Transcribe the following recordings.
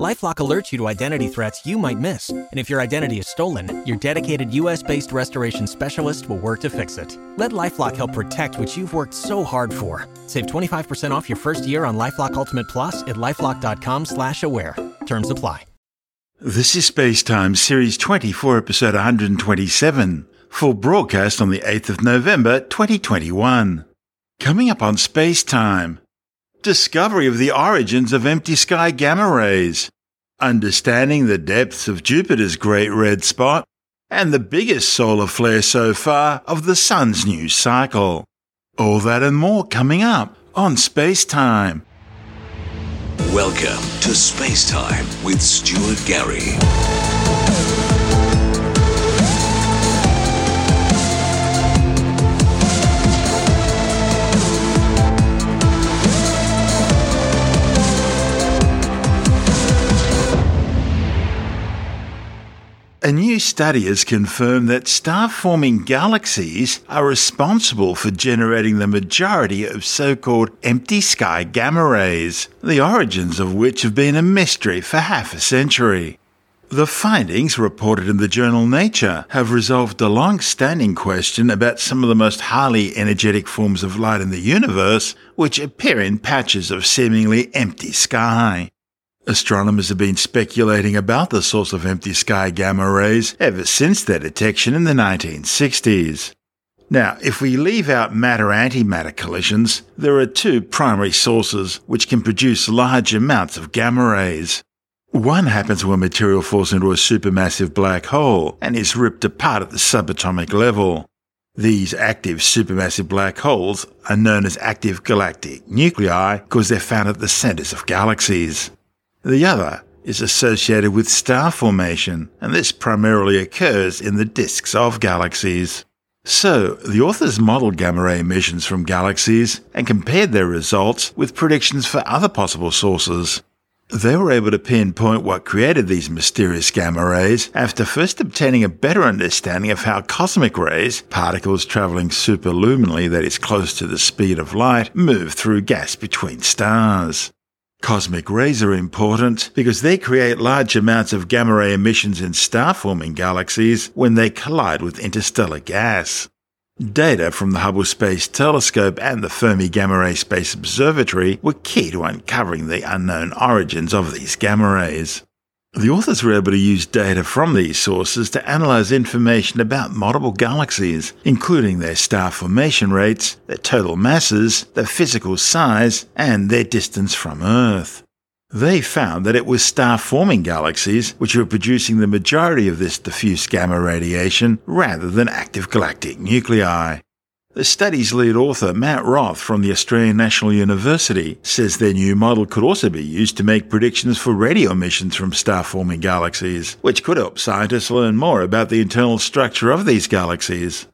LifeLock alerts you to identity threats you might miss, and if your identity is stolen, your dedicated U.S.-based restoration specialist will work to fix it. Let LifeLock help protect what you've worked so hard for. Save 25% off your first year on LifeLock Ultimate Plus at lifeLock.com/slash-aware. Terms apply. This is Space Time, Series 24, Episode 127, full broadcast on the 8th of November, 2021. Coming up on Space Time discovery of the origins of empty sky gamma rays, understanding the depths of Jupiter's Great Red Spot, and the biggest solar flare so far of the Sun's new cycle. All that and more coming up on Space Time. Welcome to Space Time with Stuart Gary. A new study has confirmed that star forming galaxies are responsible for generating the majority of so called empty sky gamma rays, the origins of which have been a mystery for half a century. The findings, reported in the journal Nature, have resolved a long standing question about some of the most highly energetic forms of light in the universe, which appear in patches of seemingly empty sky. Astronomers have been speculating about the source of empty sky gamma rays ever since their detection in the 1960s. Now, if we leave out matter-antimatter collisions, there are two primary sources which can produce large amounts of gamma rays. One happens when material falls into a supermassive black hole and is ripped apart at the subatomic level. These active supermassive black holes are known as active galactic nuclei because they're found at the centers of galaxies. The other is associated with star formation, and this primarily occurs in the disks of galaxies. So, the authors modeled gamma ray emissions from galaxies and compared their results with predictions for other possible sources. They were able to pinpoint what created these mysterious gamma rays after first obtaining a better understanding of how cosmic rays, particles traveling superluminally that is close to the speed of light, move through gas between stars. Cosmic rays are important because they create large amounts of gamma ray emissions in star forming galaxies when they collide with interstellar gas. Data from the Hubble Space Telescope and the Fermi Gamma Ray Space Observatory were key to uncovering the unknown origins of these gamma rays. The authors were able to use data from these sources to analyze information about multiple galaxies, including their star formation rates, their total masses, their physical size, and their distance from Earth. They found that it was star forming galaxies which were producing the majority of this diffuse gamma radiation rather than active galactic nuclei. The study's lead author, Matt Roth from the Australian National University, says their new model could also be used to make predictions for radio emissions from star forming galaxies, which could help scientists learn more about the internal structure of these galaxies.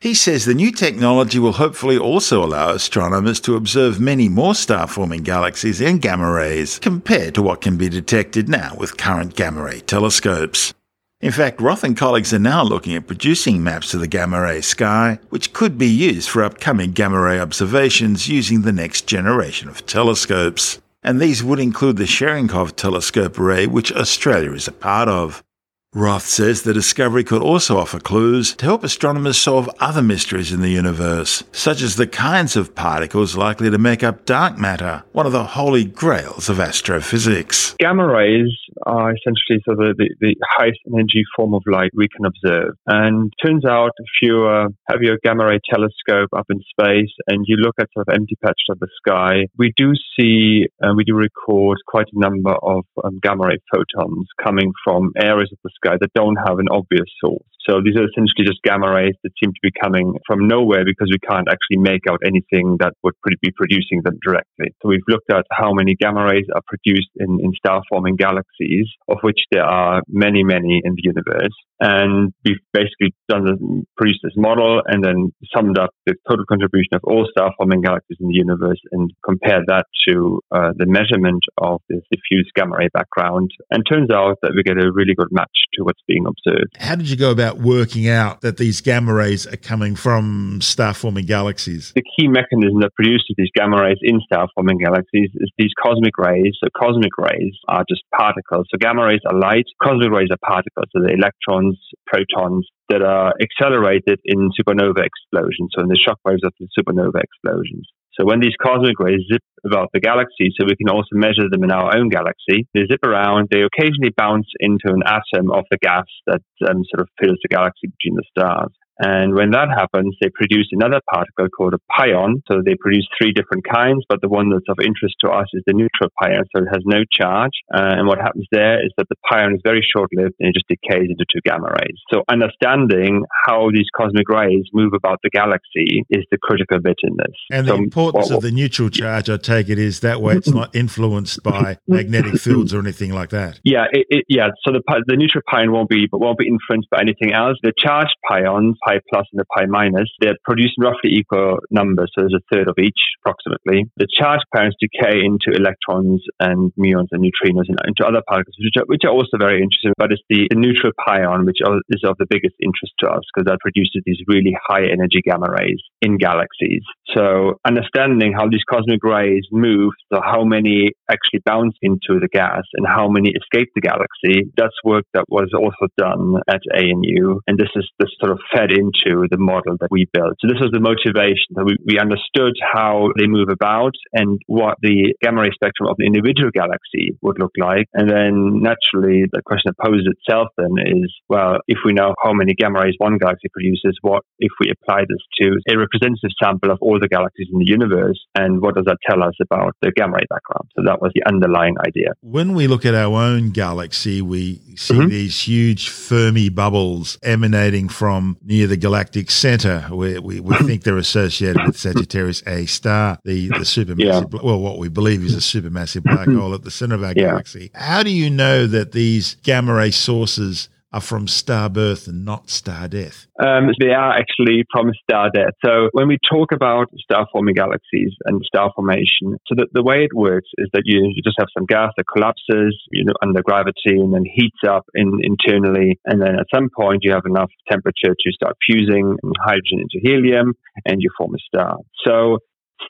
He says the new technology will hopefully also allow astronomers to observe many more star forming galaxies in gamma rays compared to what can be detected now with current gamma ray telescopes. In fact, Roth and colleagues are now looking at producing maps of the gamma ray sky, which could be used for upcoming gamma ray observations using the next generation of telescopes. And these would include the Cherenkov telescope array, which Australia is a part of. Roth says the discovery could also offer clues to help astronomers solve other mysteries in the universe, such as the kinds of particles likely to make up dark matter, one of the holy grails of astrophysics. Gamma rays are essentially sort of the, the highest energy form of light we can observe. And turns out if you uh, have your gamma ray telescope up in space and you look at sort of empty patches of the sky, we do see, uh, we do record quite a number of um, gamma ray photons coming from areas of the sky that don't have an obvious source. So these are essentially just gamma rays that seem to be coming from nowhere because we can't actually make out anything that would be producing them directly. So we've looked at how many gamma rays are produced in, in star forming galaxies, of which there are many, many in the universe. And we've basically done the, produced this model and then summed up the total contribution of all star forming galaxies in the universe and compared that to uh, the measurement of this diffuse gamma ray background. And turns out that we get a really good match to what's being observed. How did you go about working out that these gamma rays are coming from star forming galaxies? The key mechanism that produces these gamma rays in star forming galaxies is these cosmic rays. So cosmic rays are just particles. So gamma rays are light, cosmic rays are particles. So the electrons, protons, that are accelerated in supernova explosions, so in the shock waves of the supernova explosions. So when these cosmic rays zip about the galaxy, so we can also measure them in our own galaxy, they zip around, they occasionally bounce into an atom of the gas that um, sort of fills the galaxy between the stars. And when that happens, they produce another particle called a pion. So they produce three different kinds, but the one that's of interest to us is the neutral pion. So it has no charge. Uh, and what happens there is that the pion is very short lived and it just decays into two gamma rays. So understanding how these cosmic rays move about the galaxy is the critical bit in this. And so, the importance of the neutral charge, I take it, is that way it's not influenced by magnetic fields or anything like that. Yeah, it, it, yeah. So the, the neutral pion won't be, but won't be influenced by anything else. The charged pions pi plus and the pi minus, they're producing roughly equal numbers, so there's a third of each approximately. The charged pions decay into electrons and muons and neutrinos and into other particles, which are, which are also very interesting, but it's the, the neutral pion which is of the biggest interest to us because that produces these really high energy gamma rays in galaxies. So understanding how these cosmic rays move, so how many actually bounce into the gas and how many escape the galaxy, that's work that was also done at ANU. And this is this sort of fed into the model that we built. So this was the motivation that we, we understood how they move about and what the gamma ray spectrum of an individual galaxy would look like. And then naturally the question that poses itself then is, well, if we know how many gamma rays one galaxy produces, what if we apply this to a representative sample of all the galaxies in the universe? And what does that tell us about the gamma ray background? So that was the underlying idea. When we look at our own galaxy, we see mm-hmm. these huge Fermi bubbles emanating from near the galactic center, where we, we think they're associated with Sagittarius A star, the, the supermassive, yeah. well, what we believe is a supermassive black mm-hmm. hole at the center of our yeah. galaxy. How do you know that these gamma ray sources are from star birth and not star death? Um, they are actually from star death. So when we talk about star forming galaxies and star formation, so the, the way it works is that you, you just have some gas that collapses you know, under gravity and then heats up in, internally. And then at some point you have enough temperature to start fusing hydrogen into helium and you form a star. So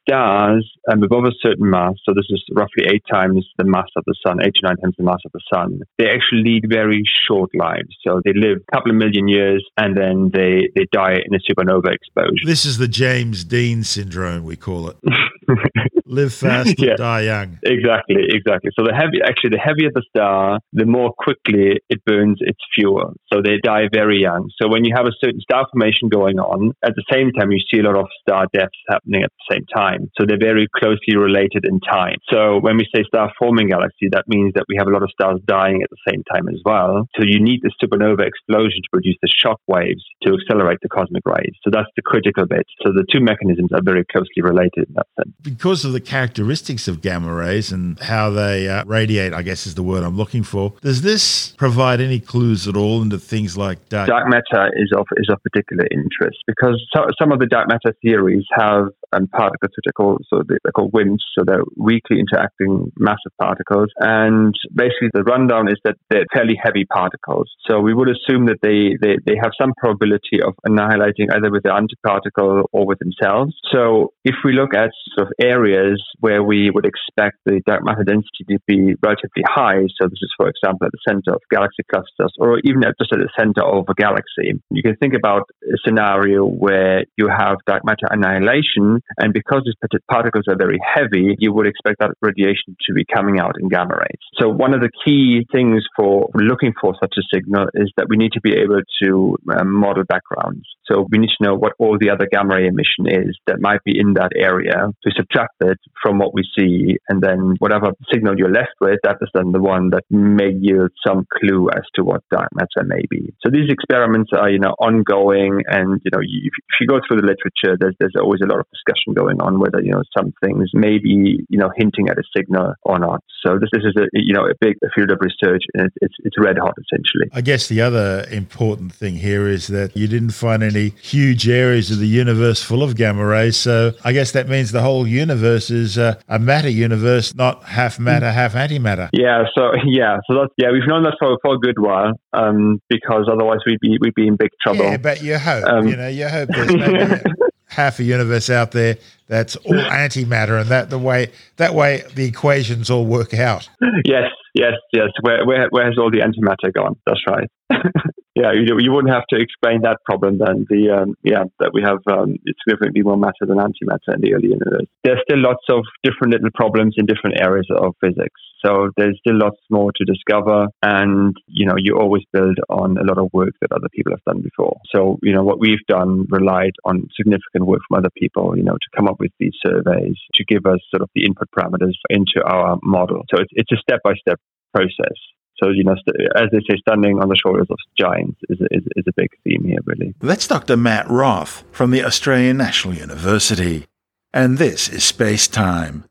stars um, above a certain mass, so this is roughly eight times the mass of the sun, eight to nine times the mass of the sun, they actually lead very short lives. So they live a couple of million years and then they, they die in a supernova explosion. This is the James Dean syndrome, we call it. Live fast, yeah. die young. Exactly, exactly. So the heavy, actually, the heavier the star, the more quickly it burns its fuel. So they die very young. So when you have a certain star formation going on, at the same time, you see a lot of star deaths happening at the same time. So they're very closely related in time. So when we say star forming galaxy, that means that we have a lot of stars dying at the same time as well. So you need the supernova explosion to produce the shock waves to accelerate the cosmic rays. So that's the critical bit. So the two mechanisms are very closely related in that sense. Because of the characteristics of gamma rays and how they uh, radiate, I guess is the word I'm looking for. Does this provide any clues at all into things like dark, dark matter is of is of particular interest because so, some of the dark matter theories have um, particles which are called so they're called WIMPs, so they're weakly interacting massive particles. And basically, the rundown is that they're fairly heavy particles. So we would assume that they they, they have some probability of annihilating either with the antiparticle or with themselves. So if we look at sort of areas areas where we would expect the dark matter density to be relatively high. So this is, for example, at the center of galaxy clusters or even at just at the center of a galaxy. You can think about a scenario where you have dark matter annihilation And because these particles are very heavy, you would expect that radiation to be coming out in gamma rays. So one of the key things for looking for such a signal is that we need to be able to um, model backgrounds. So we need to know what all the other gamma ray emission is that might be in that area to subtract it from what we see. And then whatever signal you're left with, that is then the one that may yield some clue as to what dark matter may be. So these experiments are, you know, ongoing. And, you know, if you go through the literature, there's, there's always a lot of discussion going on whether, you know, some things may be, you know, hinting at a signal or not. So this, this is a, you know, a big field of research and it's, it's red hot essentially. I guess the other important thing here is that you didn't find any huge areas of the universe full of gamma rays. So I guess that means the whole universe is uh, a matter universe, not half matter, half antimatter. Yeah. So yeah. So that's yeah. We've known that for, for a good while um, because otherwise we'd be we'd be in big trouble. Yeah, but you hope um, you know you hope there's maybe half a universe out there that's all antimatter, and that the way that way the equations all work out. Yes, yes, yes. Where where where has all the antimatter gone? That's right. yeah, you, you wouldn't have to explain that problem then. The um, yeah that we have um, it's significantly more matter than antimatter in the early universe. There's still lots of different little problems in different areas of physics. So there's still lots more to discover, and you know you always build on a lot of work that other people have done before. So you know what we've done relied on significant work from other people, you know, to come up with these surveys to give us sort of the input parameters into our model. So it's it's a step by step process. So, you know, as they say, standing on the shoulders of giants is, is, is a big theme here, really. That's Dr. Matt Roth from the Australian National University. And this is Space Time.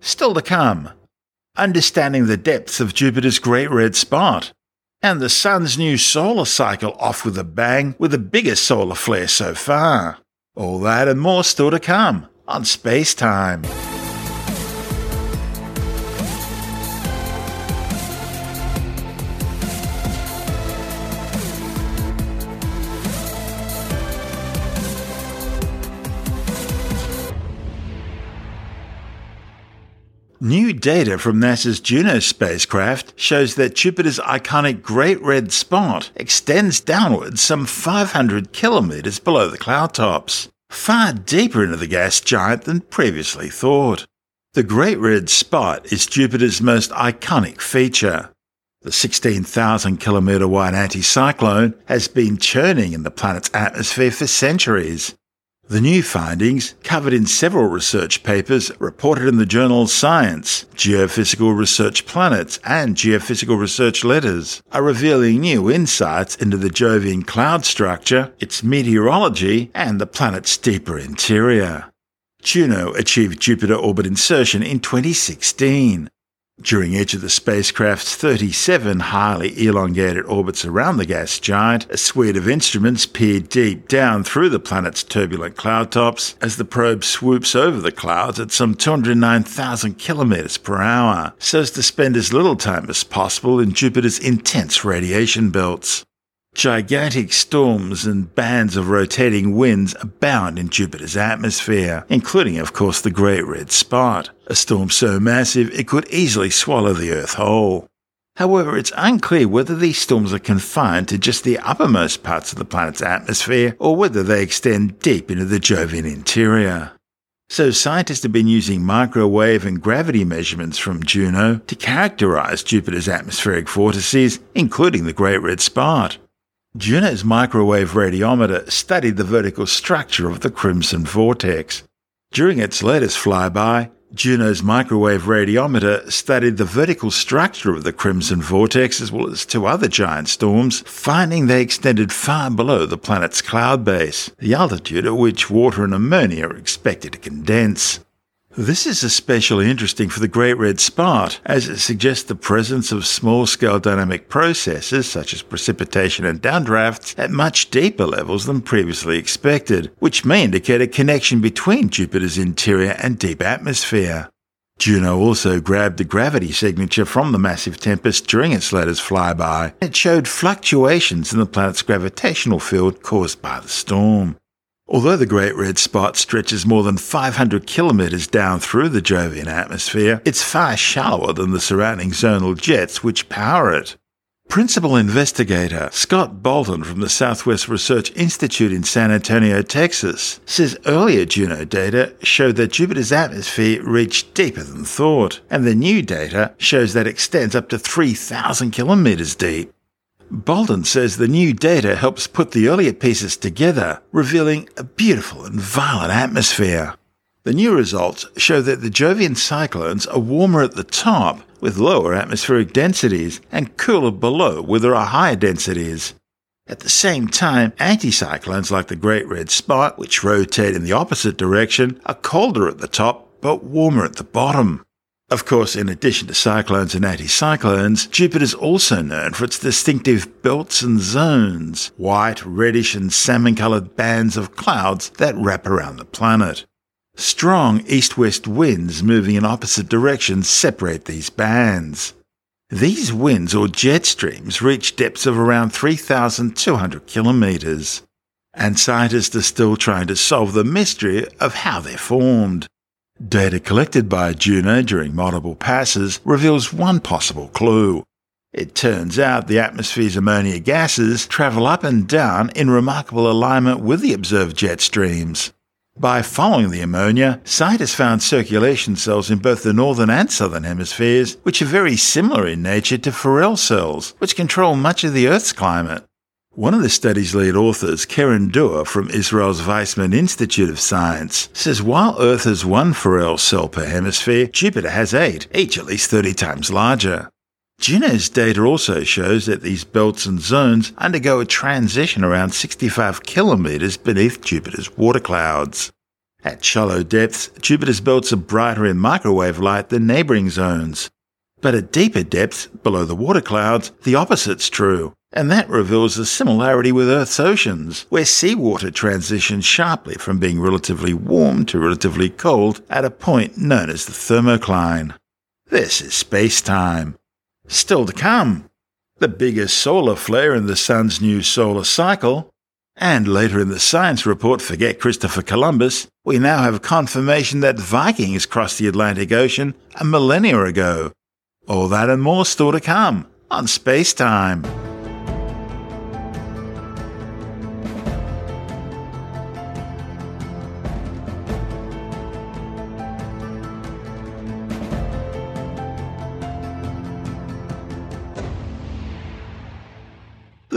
Still to come, understanding the depths of Jupiter's Great Red Spot, and the Sun's new solar cycle off with a bang with the biggest solar flare so far. All that and more still to come on Space Time. New data from NASA's Juno spacecraft shows that Jupiter's iconic Great Red Spot extends downwards some 500 kilometres below the cloud tops, far deeper into the gas giant than previously thought. The Great Red Spot is Jupiter's most iconic feature. The 16,000 kilometre wide anticyclone has been churning in the planet's atmosphere for centuries, the new findings, covered in several research papers reported in the journals Science, Geophysical Research Planets, and Geophysical Research Letters, are revealing new insights into the Jovian cloud structure, its meteorology, and the planet's deeper interior. Juno achieved Jupiter orbit insertion in 2016. During each of the spacecraft's 37 highly elongated orbits around the gas giant, a suite of instruments peered deep down through the planet's turbulent cloud tops as the probe swoops over the clouds at some 209,000 kilometers per hour, so as to spend as little time as possible in Jupiter's intense radiation belts. Gigantic storms and bands of rotating winds abound in Jupiter's atmosphere, including, of course, the Great Red Spot, a storm so massive it could easily swallow the Earth whole. However, it's unclear whether these storms are confined to just the uppermost parts of the planet's atmosphere or whether they extend deep into the Jovian interior. So scientists have been using microwave and gravity measurements from Juno to characterize Jupiter's atmospheric vortices, including the Great Red Spot. Juno's microwave radiometer studied the vertical structure of the Crimson Vortex. During its latest flyby, Juno's microwave radiometer studied the vertical structure of the Crimson Vortex as well as two other giant storms, finding they extended far below the planet's cloud base, the altitude at which water and ammonia are expected to condense. This is especially interesting for the Great Red Spot, as it suggests the presence of small scale dynamic processes such as precipitation and downdrafts at much deeper levels than previously expected, which may indicate a connection between Jupiter's interior and deep atmosphere. Juno also grabbed the gravity signature from the massive tempest during its latest flyby. It showed fluctuations in the planet's gravitational field caused by the storm. Although the Great Red Spot stretches more than 500 kilometres down through the Jovian atmosphere, it's far shallower than the surrounding zonal jets which power it. Principal investigator Scott Bolton from the Southwest Research Institute in San Antonio, Texas, says earlier Juno data showed that Jupiter's atmosphere reached deeper than thought, and the new data shows that extends up to 3,000 kilometers deep. Bolton says the new data helps put the earlier pieces together, revealing a beautiful and violent atmosphere. The new results show that the Jovian cyclones are warmer at the top with lower atmospheric densities and cooler below where there are higher densities. At the same time, anticyclones like the Great Red Spot, which rotate in the opposite direction, are colder at the top but warmer at the bottom. Of course, in addition to cyclones and anticyclones, Jupiter is also known for its distinctive belts and zones, white, reddish, and salmon coloured bands of clouds that wrap around the planet. Strong east-west winds moving in opposite directions separate these bands. These winds or jet streams reach depths of around 3,200 kilometres, and scientists are still trying to solve the mystery of how they're formed. Data collected by Juno during multiple passes reveals one possible clue. It turns out the atmosphere's ammonia gases travel up and down in remarkable alignment with the observed jet streams. By following the ammonia, scientists found circulation cells in both the northern and southern hemispheres, which are very similar in nature to Ferrel cells, which control much of the Earth's climate. One of the study's lead authors, Keren Duer from Israel's Weizmann Institute of Science, says while Earth has one Ferrel cell per hemisphere, Jupiter has eight, each at least 30 times larger. Juno's data also shows that these belts and zones undergo a transition around 65 kilometers beneath Jupiter's water clouds. At shallow depths, Jupiter's belts are brighter in microwave light than neighboring zones. But at deeper depths, below the water clouds, the opposite's true. And that reveals a similarity with Earth's oceans, where seawater transitions sharply from being relatively warm to relatively cold at a point known as the thermocline. This is space time. Still to come, the biggest solar flare in the Sun's new solar cycle. And later in the science report, forget Christopher Columbus, we now have confirmation that Vikings crossed the Atlantic Ocean a millennia ago. All that and more still to come on Space Time.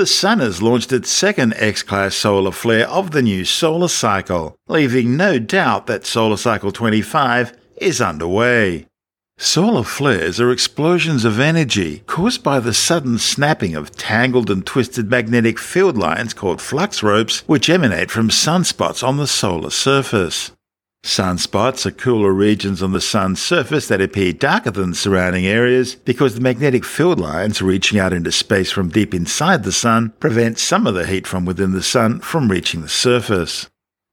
the Sun has launched its second X class solar flare of the new solar cycle, leaving no doubt that solar cycle 25 is underway. Solar flares are explosions of energy caused by the sudden snapping of tangled and twisted magnetic field lines called flux ropes, which emanate from sunspots on the solar surface. Sunspots are cooler regions on the sun's surface that appear darker than surrounding areas because the magnetic field lines reaching out into space from deep inside the sun prevent some of the heat from within the sun from reaching the surface.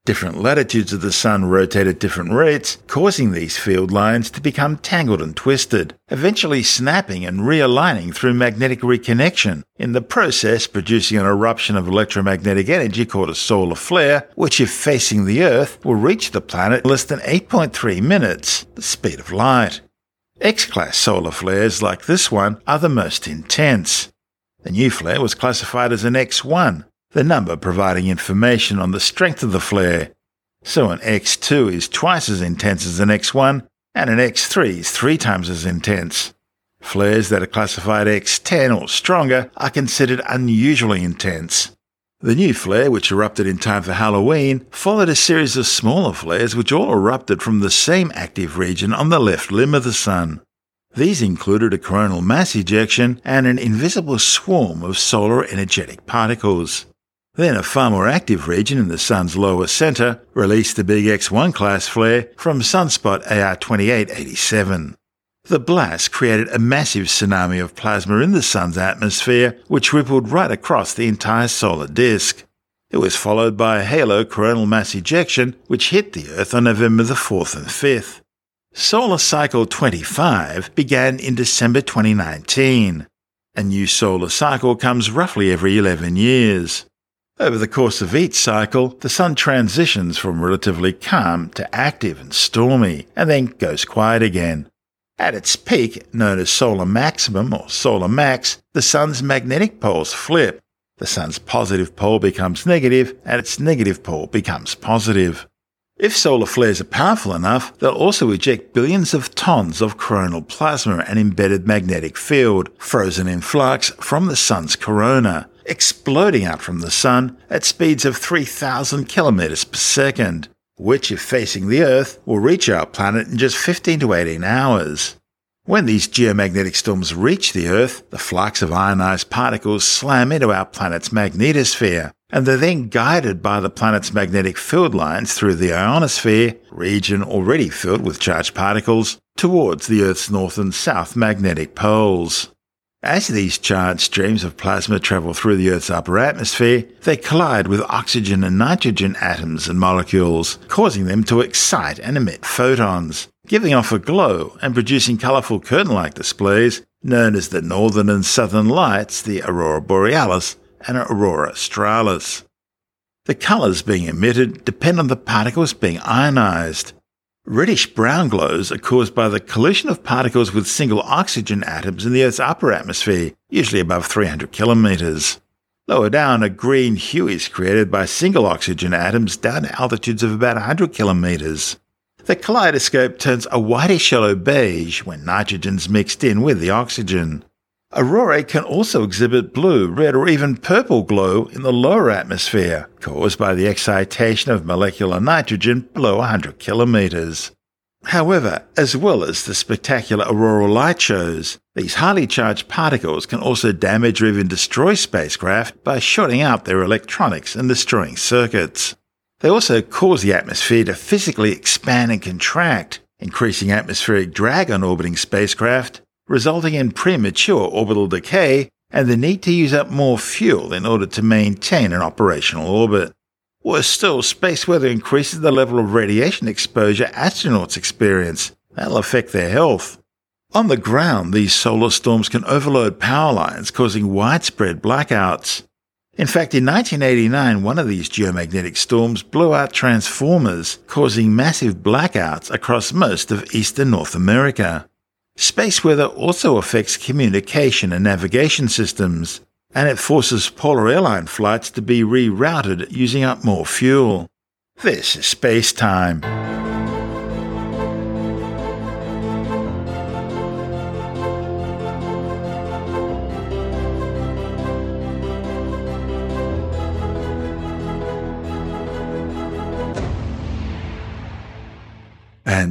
Different latitudes of the Sun rotate at different rates, causing these field lines to become tangled and twisted, eventually snapping and realigning through magnetic reconnection, in the process producing an eruption of electromagnetic energy called a solar flare, which, if facing the Earth, will reach the planet in less than 8.3 minutes, the speed of light. X class solar flares like this one are the most intense. The new flare was classified as an X1, the number providing information on the strength of the flare. So an X2 is twice as intense as an X1, and an X3 is three times as intense. Flares that are classified X10 or stronger are considered unusually intense. The new flare, which erupted in time for Halloween, followed a series of smaller flares which all erupted from the same active region on the left limb of the Sun. These included a coronal mass ejection and an invisible swarm of solar energetic particles. Then a far more active region in the Sun's lower centre released the big X1 class flare from sunspot AR2887. The blast created a massive tsunami of plasma in the Sun's atmosphere, which rippled right across the entire solar disk. It was followed by a halo coronal mass ejection, which hit the Earth on November the 4th and 5th. Solar Cycle 25 began in December 2019. A new solar cycle comes roughly every 11 years. Over the course of each cycle, the sun transitions from relatively calm to active and stormy, and then goes quiet again. At its peak, known as solar maximum or solar max, the Sun's magnetic poles flip. The Sun's positive pole becomes negative, and its negative pole becomes positive. If solar flares are powerful enough, they'll also eject billions of tons of coronal plasma and embedded magnetic field, frozen in flux, from the Sun's corona, exploding out from the Sun at speeds of 3,000 kilometers per second which, if facing the Earth, will reach our planet in just 15 to 18 hours. When these geomagnetic storms reach the Earth, the flux of ionized particles slam into our planet's magnetosphere, and they're then guided by the planet's magnetic field lines through the ionosphere, region already filled with charged particles, towards the Earth's north and south magnetic poles. As these charged streams of plasma travel through the Earth's upper atmosphere, they collide with oxygen and nitrogen atoms and molecules, causing them to excite and emit photons, giving off a glow and producing colourful curtain like displays known as the northern and southern lights, the aurora borealis and aurora australis. The colours being emitted depend on the particles being ionised, Reddish brown glows are caused by the collision of particles with single oxygen atoms in the Earth's upper atmosphere, usually above 300 kilometers. Lower down, a green hue is created by single oxygen atoms down to altitudes of about 100 kilometers. The kaleidoscope turns a whitish yellow beige when nitrogen's mixed in with the oxygen. Aurorae can also exhibit blue, red, or even purple glow in the lower atmosphere, caused by the excitation of molecular nitrogen below 100 kilometers. However, as well as the spectacular auroral light shows, these highly charged particles can also damage or even destroy spacecraft by shutting out their electronics and destroying circuits. They also cause the atmosphere to physically expand and contract, increasing atmospheric drag on orbiting spacecraft resulting in premature orbital decay and the need to use up more fuel in order to maintain an operational orbit. Worse still, space weather increases the level of radiation exposure astronauts experience. That'll affect their health. On the ground, these solar storms can overload power lines, causing widespread blackouts. In fact, in 1989, one of these geomagnetic storms blew out transformers, causing massive blackouts across most of eastern North America. Space weather also affects communication and navigation systems, and it forces polar airline flights to be rerouted using up more fuel. This is space time.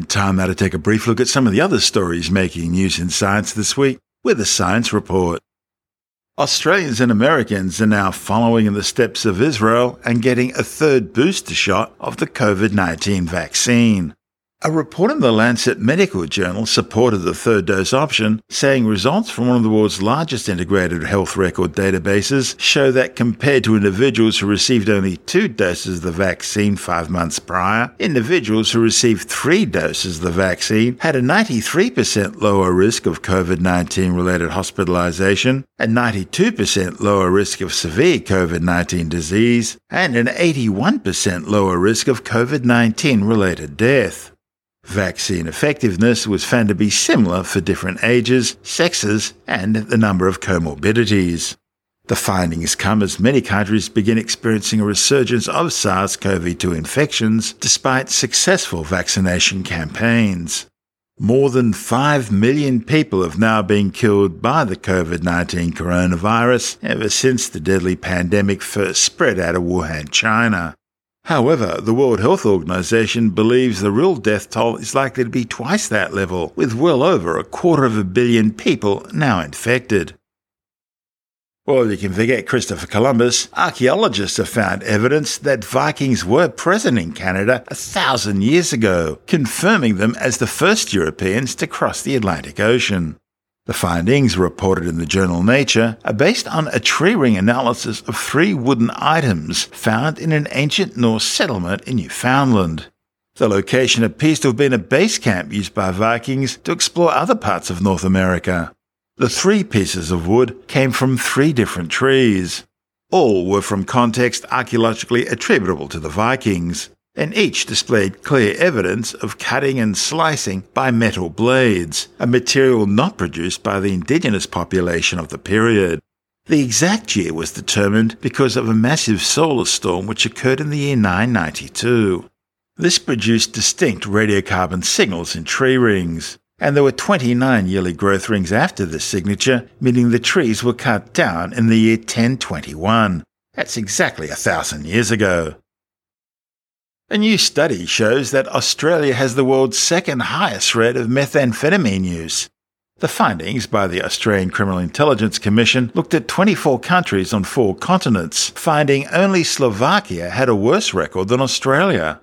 Time now to take a brief look at some of the other stories making news in science this week with a science report. Australians and Americans are now following in the steps of Israel and getting a third booster shot of the COVID 19 vaccine. A report in the Lancet Medical Journal supported the third dose option, saying results from one of the world's largest integrated health record databases show that compared to individuals who received only two doses of the vaccine five months prior, individuals who received three doses of the vaccine had a 93% lower risk of COVID 19 related hospitalization, a 92% lower risk of severe COVID 19 disease, and an 81% lower risk of COVID 19 related death. Vaccine effectiveness was found to be similar for different ages, sexes, and the number of comorbidities. The findings come as many countries begin experiencing a resurgence of SARS CoV 2 infections despite successful vaccination campaigns. More than 5 million people have now been killed by the COVID 19 coronavirus ever since the deadly pandemic first spread out of Wuhan, China. However, the World Health Organization believes the real death toll is likely to be twice that level, with well over a quarter of a billion people now infected. Well, you can forget Christopher Columbus. Archaeologists have found evidence that Vikings were present in Canada a thousand years ago, confirming them as the first Europeans to cross the Atlantic Ocean. The findings, reported in the journal Nature, are based on a tree ring analysis of three wooden items found in an ancient Norse settlement in Newfoundland. The location appears to have been a base camp used by Vikings to explore other parts of North America. The three pieces of wood came from three different trees. All were from context archaeologically attributable to the Vikings. And each displayed clear evidence of cutting and slicing by metal blades, a material not produced by the indigenous population of the period. The exact year was determined because of a massive solar storm which occurred in the year 992. This produced distinct radiocarbon signals in tree rings, and there were 29 yearly growth rings after this signature, meaning the trees were cut down in the year 1021. That's exactly a thousand years ago. A new study shows that Australia has the world's second highest rate of methamphetamine use. The findings by the Australian Criminal Intelligence Commission looked at 24 countries on four continents, finding only Slovakia had a worse record than Australia.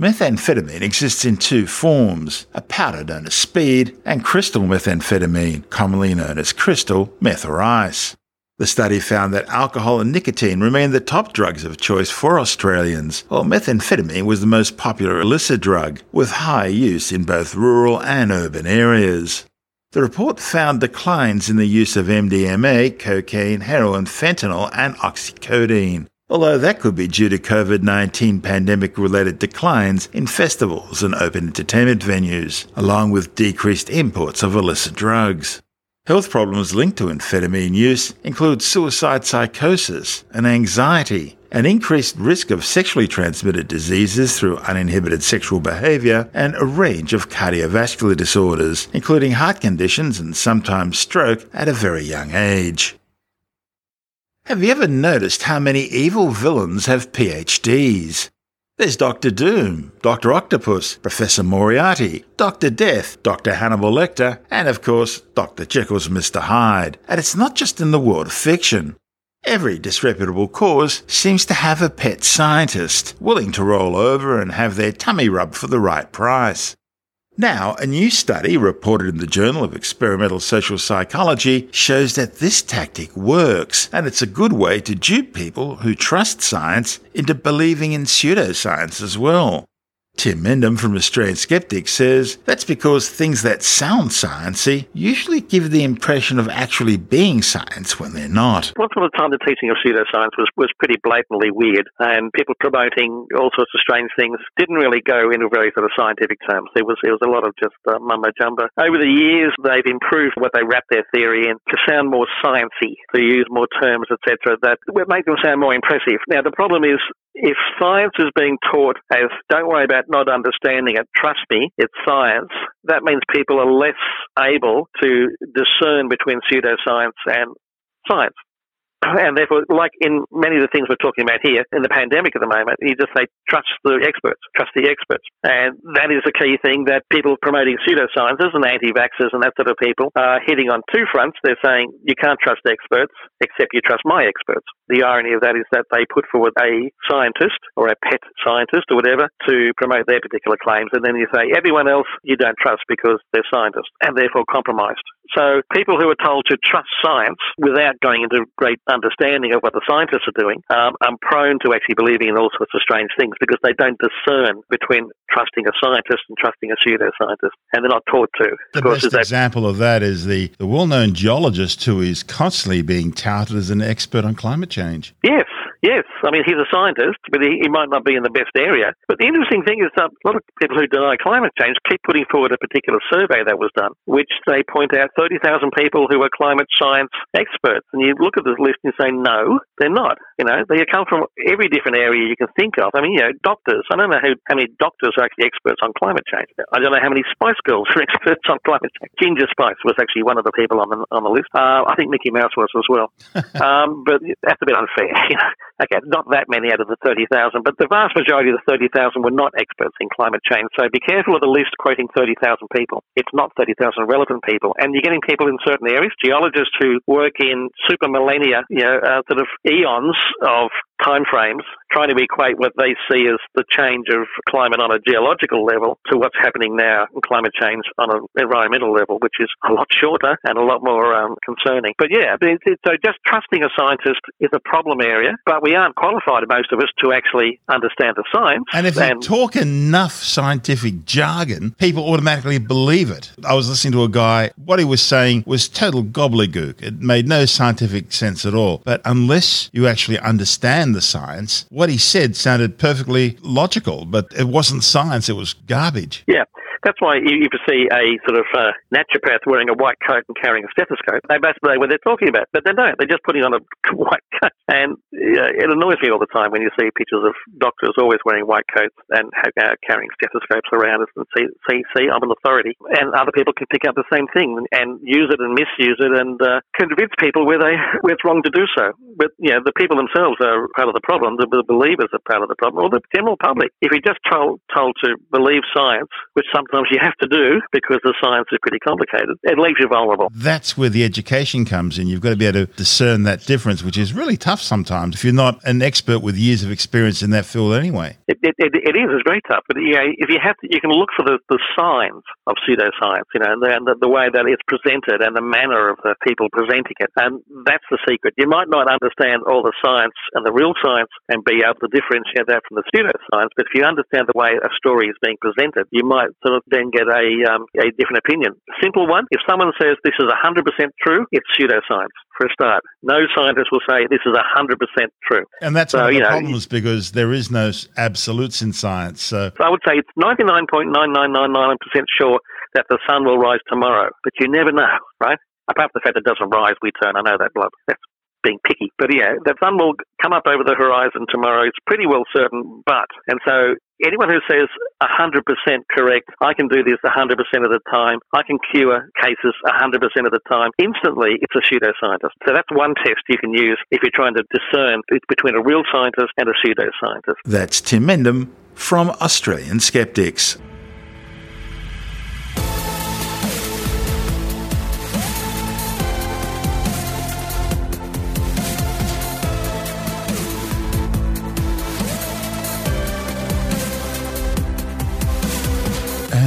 Methamphetamine exists in two forms a powder known as speed, and crystal methamphetamine, commonly known as crystal meth or ice. The study found that alcohol and nicotine remained the top drugs of choice for Australians, while methamphetamine was the most popular illicit drug, with high use in both rural and urban areas. The report found declines in the use of MDMA, cocaine, heroin, fentanyl, and oxycodone, although that could be due to COVID 19 pandemic related declines in festivals and open entertainment venues, along with decreased imports of illicit drugs. Health problems linked to amphetamine use include suicide psychosis and anxiety, an increased risk of sexually transmitted diseases through uninhibited sexual behavior, and a range of cardiovascular disorders, including heart conditions and sometimes stroke at a very young age. Have you ever noticed how many evil villains have PhDs? There's Doctor Doom, Doctor Octopus, Professor Moriarty, Doctor Death, Doctor Hannibal Lecter, and of course, Dr. Jekyll's Mr. Hyde. And it's not just in the world of fiction. Every disreputable cause seems to have a pet scientist willing to roll over and have their tummy rubbed for the right price. Now, a new study reported in the Journal of Experimental Social Psychology shows that this tactic works, and it's a good way to dupe people who trust science into believing in pseudoscience as well. Tim Mendham from Australian Skeptics says that's because things that sound sciencey usually give the impression of actually being science when they're not. Once upon a time, the teaching of pseudoscience was, was pretty blatantly weird, and people promoting all sorts of strange things didn't really go into very sort of scientific terms. There was, there was a lot of just uh, mumbo jumbo. Over the years, they've improved what they wrap their theory in to sound more sciencey, to use more terms, etc., that make them sound more impressive. Now, the problem is if science is being taught as don't worry about not understanding it, trust me, it's science, that means people are less able to discern between pseudoscience and science. And therefore, like in many of the things we're talking about here in the pandemic at the moment, you just say, trust the experts, trust the experts. And that is a key thing that people promoting pseudosciences and anti vaxxers and that sort of people are hitting on two fronts. They're saying, you can't trust experts except you trust my experts. The irony of that is that they put forward a scientist or a pet scientist or whatever to promote their particular claims. And then you say, everyone else you don't trust because they're scientists and therefore compromised. So people who are told to trust science without going into great understanding of what the scientists are doing um, are prone to actually believing in all sorts of strange things because they don't discern between trusting a scientist and trusting a pseudoscientist, and they're not taught to. The best example of that is the, the well-known geologist who is constantly being touted as an expert on climate change. Yes, Yes, I mean, he's a scientist, but he, he, might not be in the best area. But the interesting thing is that a lot of people who deny climate change keep putting forward a particular survey that was done, which they point out 30,000 people who are climate science experts. And you look at this list and you say, no, they're not. You know, they come from every different area you can think of. I mean, you know, doctors. I don't know how, how many doctors are actually experts on climate change. I don't know how many Spice Girls are experts on climate change. Ginger Spice was actually one of the people on the, on the list. Uh, I think Mickey Mouse was as well. um, but that's a bit unfair. You know? Okay, not that many out of the 30,000, but the vast majority of the 30,000 were not experts in climate change. So be careful of the list quoting 30,000 people. It's not 30,000 relevant people. And you're getting people in certain areas, geologists who work in super millennia, you know, uh, sort of eons of timeframes, trying to equate what they see as the change of climate on a geological level to what's happening now in climate change on an environmental level, which is a lot shorter and a lot more um, concerning. But yeah, so just trusting a scientist is a problem area, but we aren't qualified, most of us, to actually understand the science. And if and you talk enough scientific jargon, people automatically believe it. I was listening to a guy, what he was saying was total gobbledygook. It made no scientific sense at all. But unless you actually understand the science. What he said sounded perfectly logical, but it wasn't science, it was garbage. Yeah. That's why you, see a sort of uh, naturopath wearing a white coat and carrying a stethoscope. They basically know what they're talking about, but they don't. They're just putting on a white coat. And it annoys me all the time when you see pictures of doctors always wearing white coats and uh, carrying stethoscopes around and see, see, see, I'm an authority. And other people can pick up the same thing and, use it and misuse it and uh, convince people where, they, where it's wrong to do so. But, you know, the people themselves are part of the problem. The, the believers are part of the problem, or the general public. If you're just told, told to believe science, which sometimes you have to do because the science is pretty complicated. It leaves you vulnerable. That's where the education comes in. You've got to be able to discern that difference, which is really tough sometimes if you're not an expert with years of experience in that field anyway. It, it, it, it is. It's very tough. But yeah, if you have to, you can look for the, the signs of pseudoscience, you know, and, the, and the way that it's presented and the manner of the people presenting it. And that's the secret. You might not understand all the science and the real science and be able to differentiate that from the pseudoscience, but if you understand the way a story is being presented, you might sort of then get a, um, a different opinion. Simple one, if someone says this is 100% true, it's pseudoscience for a start. No scientist will say this is 100% true. And that's so, one of the know, problems because there is no absolutes in science. So. so I would say it's 99.9999% sure that the sun will rise tomorrow, but you never know, right? Apart from the fact that it doesn't rise, we turn. I know that, blood. That's being picky. But yeah, the sun will come up over the horizon tomorrow. It's pretty well certain. But, and so anyone who says 100% correct, I can do this 100% of the time, I can cure cases 100% of the time, instantly it's a pseudoscientist. So that's one test you can use if you're trying to discern between a real scientist and a pseudoscientist. That's Tim Mendham from Australian Skeptics.